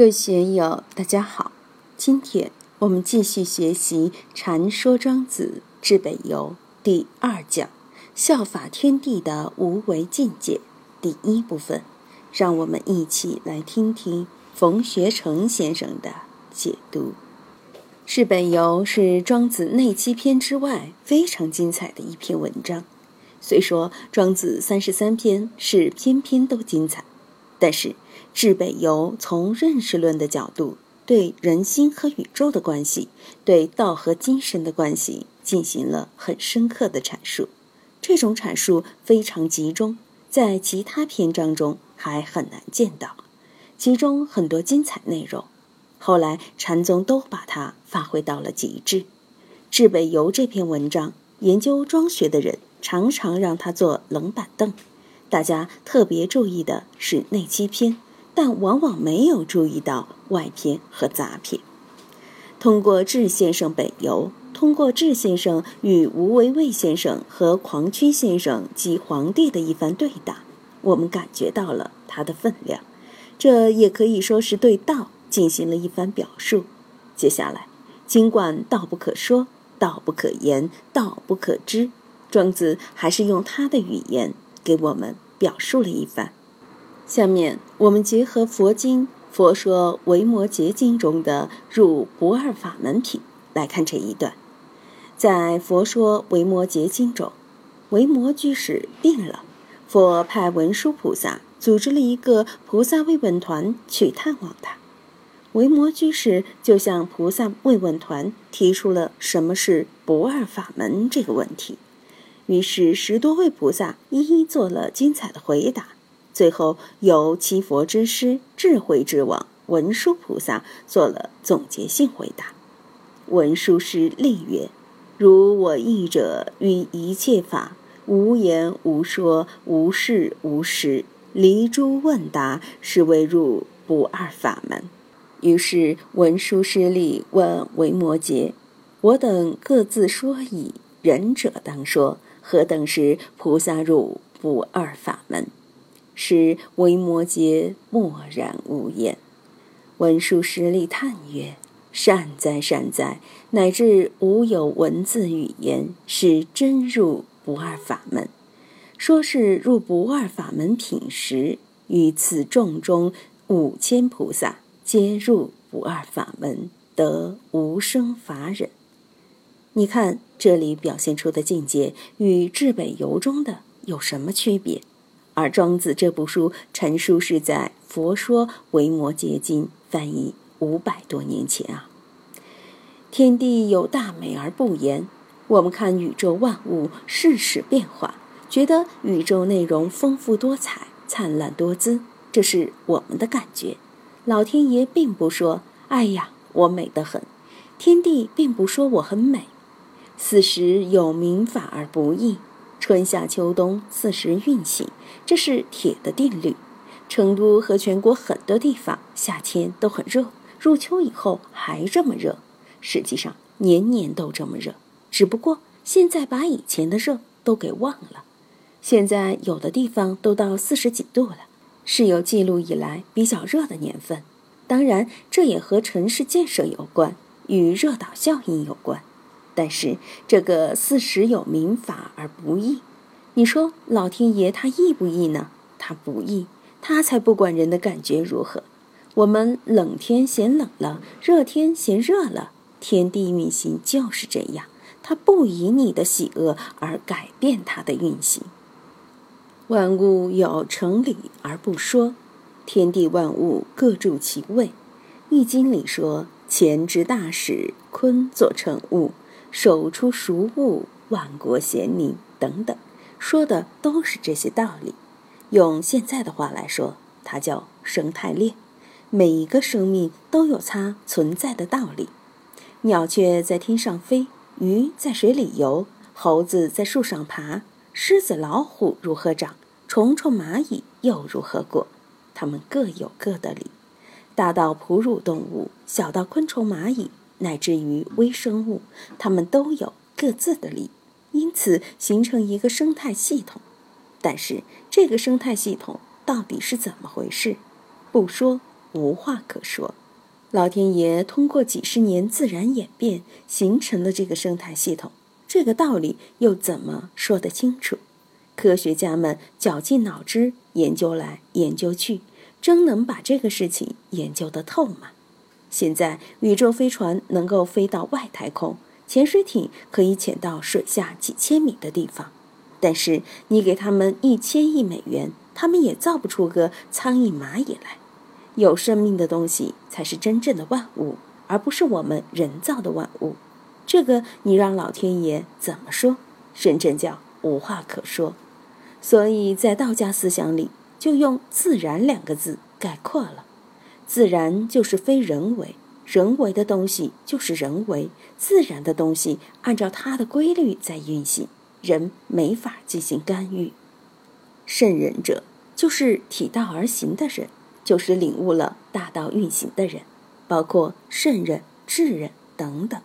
各位学友，大家好。今天我们继续学习《禅说庄子至北游》第二讲“效法天地的无为境界”第一部分，让我们一起来听听冯学成先生的解读。《至北游》是庄子内七篇之外非常精彩的一篇文章。虽说庄子三十三篇是篇篇都精彩。但是，至北游从认识论的角度，对人心和宇宙的关系，对道和精神的关系进行了很深刻的阐述。这种阐述非常集中，在其他篇章中还很难见到。其中很多精彩内容，后来禅宗都把它发挥到了极致。至北游这篇文章，研究庄学的人常常让他坐冷板凳。大家特别注意的是内七篇，但往往没有注意到外篇和杂篇。通过智先生北游，通过智先生与吴为卫先生和狂曲先生及皇帝的一番对答，我们感觉到了他的分量。这也可以说是对道进行了一番表述。接下来，尽管道不可说，道不可言，道不可知，庄子还是用他的语言。给我们表述了一番。下面我们结合佛经《佛说维摩诘经》中的入不二法门品来看这一段。在《佛说维摩诘经》中，维摩居士病了，佛派文殊菩萨组织了一个菩萨慰问团去探望他。维摩居士就向菩萨慰问团提出了什么是不二法门这个问题。于是十多位菩萨一一做了精彩的回答，最后由七佛之师、智慧之王文殊菩萨做了总结性回答。文殊师立曰：“如我意者，于一切法无言无说，无事无实，离诸问答，是为入不二法门。”于是文殊师利问维摩诘：“我等各自说矣，仁者当说。”何等是菩萨入不二法门？使维摩诘默然无言。文殊师利叹曰：“善哉善哉！乃至无有文字语言，是真入不二法门。说是入不二法门品时，于此众中五千菩萨皆入不二法门，得无生法忍。”你看，这里表现出的境界与《至北游》中的有什么区别？而庄子这部书陈述是在《佛说维摩诘经》翻译五百多年前啊。天地有大美而不言，我们看宇宙万物世事变化，觉得宇宙内容丰富多彩、灿烂多姿，这是我们的感觉。老天爷并不说：“哎呀，我美得很。”天地并不说我很美。四时有明法而不易，春夏秋冬四时运行，这是铁的定律。成都和全国很多地方夏天都很热，入秋以后还这么热。实际上年年都这么热，只不过现在把以前的热都给忘了。现在有的地方都到四十几度了，是有记录以来比较热的年份。当然，这也和城市建设有关，与热岛效应有关。但是这个四时有明法而不易，你说老天爷他易不易呢？他不易，他才不管人的感觉如何。我们冷天嫌冷了，热天嫌热了，天地运行就是这样，它不以你的喜恶而改变它的运行。万物有成理而不说，天地万物各住其位。《易经》里说：“乾之大始，坤作成物。”手出熟物，万国咸宁等等，说的都是这些道理。用现在的话来说，它叫生态链。每一个生命都有它存在的道理。鸟雀在天上飞，鱼在水里游，猴子在树上爬，狮子、老虎如何长，虫虫、蚂蚁又如何过？它们各有各的理。大到哺乳动物，小到昆虫、蚂蚁。乃至于微生物，它们都有各自的理，因此形成一个生态系统。但是这个生态系统到底是怎么回事？不说无话可说。老天爷通过几十年自然演变形成了这个生态系统，这个道理又怎么说得清楚？科学家们绞尽脑汁研究来研究去，真能把这个事情研究得透吗？现在宇宙飞船能够飞到外太空，潜水艇可以潜到水下几千米的地方，但是你给他们一千亿美元，他们也造不出个苍蝇蚂蚁来。有生命的东西才是真正的万物，而不是我们人造的万物。这个你让老天爷怎么说？深圳叫无话可说。所以在道家思想里，就用“自然”两个字概括了。自然就是非人为，人为的东西就是人为，自然的东西按照它的规律在运行，人没法进行干预。圣人者，就是体道而行的人。就是领悟了大道运行的人，包括圣人、智人等等，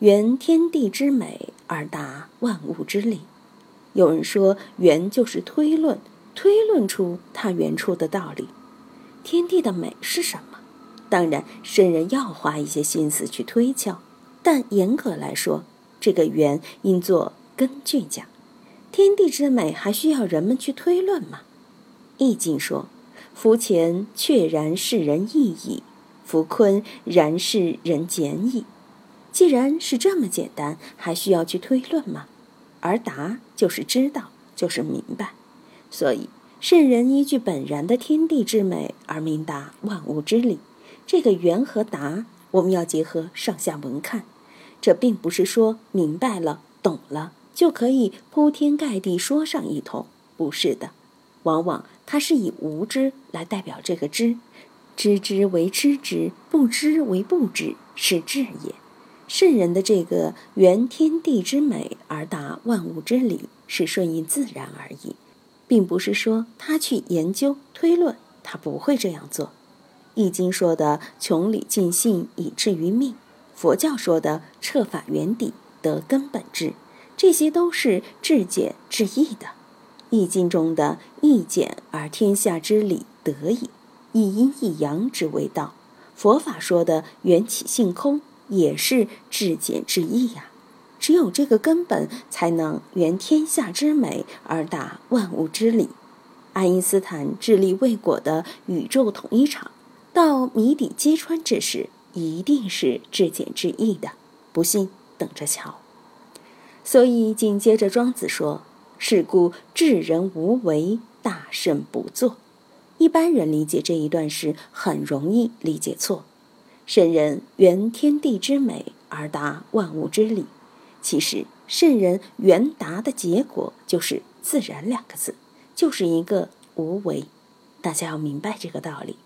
圆天地之美而达万物之理。有人说，圆就是推论，推论出它原处的道理。天地的美是什么？当然，圣人要花一些心思去推敲，但严格来说，这个圆应做根据讲。天地之美还需要人们去推论吗？易经说。夫乾确然是人易矣，夫坤然是人简矣。既然是这么简单，还需要去推论吗？而达就是知道，就是明白。所以圣人依据本然的天地之美而明达万物之理。这个圆和达，我们要结合上下文看。这并不是说明白了、懂了就可以铺天盖地说上一通，不是的。往往它是以无知来代表这个知，知之为知之，不知为不知，是智也。圣人的这个原天地之美而达万物之理，是顺应自然而已，并不是说他去研究推论，他不会这样做。易经说的穷理尽性以至于命，佛教说的彻法圆底得根本智，这些都是至简至易的。易经中的易简而天下之理得矣，一阴一阳之谓道。佛法说的缘起性空也是至简至易呀。只有这个根本，才能圆天下之美而达万物之理。爱因斯坦致力未果的宇宙统一场，到谜底揭穿之时，一定是至简至易的。不信，等着瞧。所以紧接着庄子说。是故智人无为，大圣不作。一般人理解这一段时，很容易理解错。圣人圆天地之美而达万物之理，其实圣人圆达的结果就是“自然”两个字，就是一个无为。大家要明白这个道理。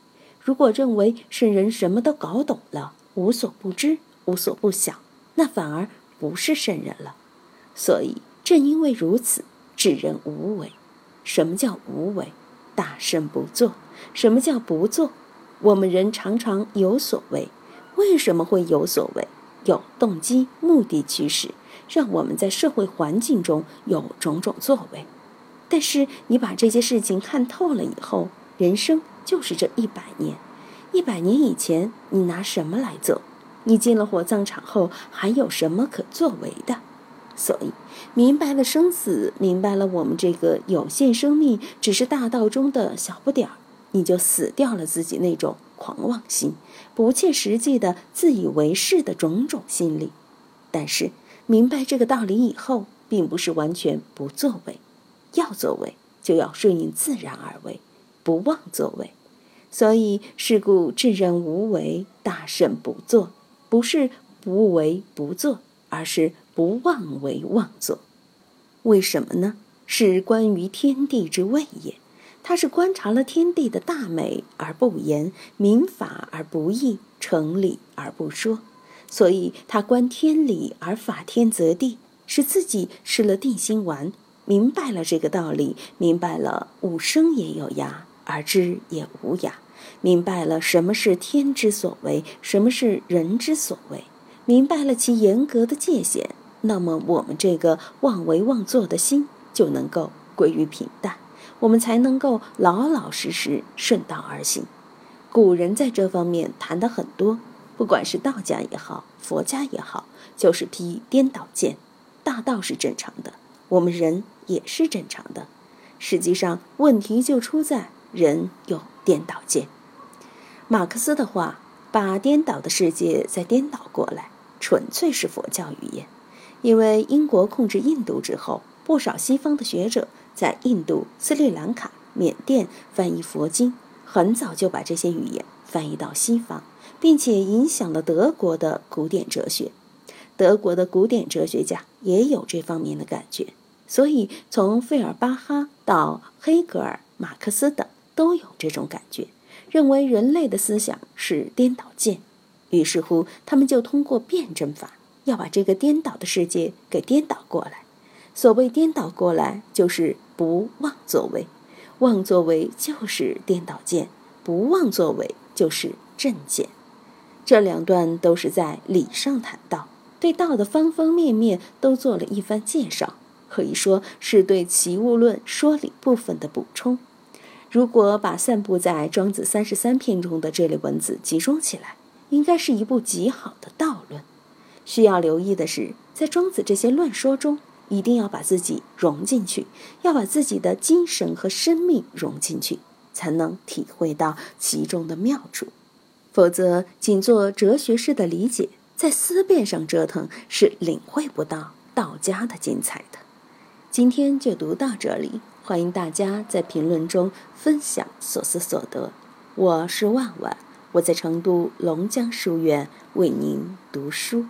如果认为圣人什么都搞懂了，无所不知、无所不晓，那反而不是圣人了。所以正因为如此。智人无为，什么叫无为？大圣不做。什么叫不做？我们人常常有所为，为什么会有所为？有动机、目的驱使，让我们在社会环境中有种种作为。但是你把这些事情看透了以后，人生就是这一百年。一百年以前，你拿什么来做？你进了火葬场后，还有什么可作为的？所以，明白了生死，明白了我们这个有限生命只是大道中的小不点儿，你就死掉了自己那种狂妄心、不切实际的自以为是的种种心理。但是，明白这个道理以后，并不是完全不作为，要作为就要顺应自然而为，不妄作为。所以，是故智人无为，大圣不作，不是不为不作，而是。不妄为妄作，为什么呢？是关于天地之谓也。他是观察了天地的大美而不言，明法而不议，成理而不说。所以他观天理而法天则地，是自己吃了定心丸，明白了这个道理，明白了物生也有涯，而知也无涯，明白了什么是天之所为，什么是人之所为，明白了其严格的界限。那么，我们这个妄为妄作的心就能够归于平淡，我们才能够老老实实顺道而行。古人在这方面谈的很多，不管是道家也好，佛家也好，就是批颠倒见。大道是正常的，我们人也是正常的。实际上，问题就出在人有颠倒见。马克思的话，把颠倒的世界再颠倒过来，纯粹是佛教语言。因为英国控制印度之后，不少西方的学者在印度、斯里兰卡、缅甸翻译佛经，很早就把这些语言翻译到西方，并且影响了德国的古典哲学。德国的古典哲学家也有这方面的感觉，所以从费尔巴哈到黑格尔、马克思等都有这种感觉，认为人类的思想是颠倒见。于是乎，他们就通过辩证法。要把这个颠倒的世界给颠倒过来。所谓颠倒过来，就是不妄作为；妄作为就是颠倒见，不妄作为就是正见。这两段都是在理上谈道，对道的方方面面都做了一番介绍，可以说是对齐物论说理部分的补充。如果把散布在《庄子》三十三篇中的这类文字集中起来，应该是一部极好的道论。需要留意的是，在庄子这些乱说中，一定要把自己融进去，要把自己的精神和生命融进去，才能体会到其中的妙处。否则，仅做哲学式的理解，在思辨上折腾，是领会不到道家的精彩的。今天就读到这里，欢迎大家在评论中分享所思所得。我是万万，我在成都龙江书院为您读书。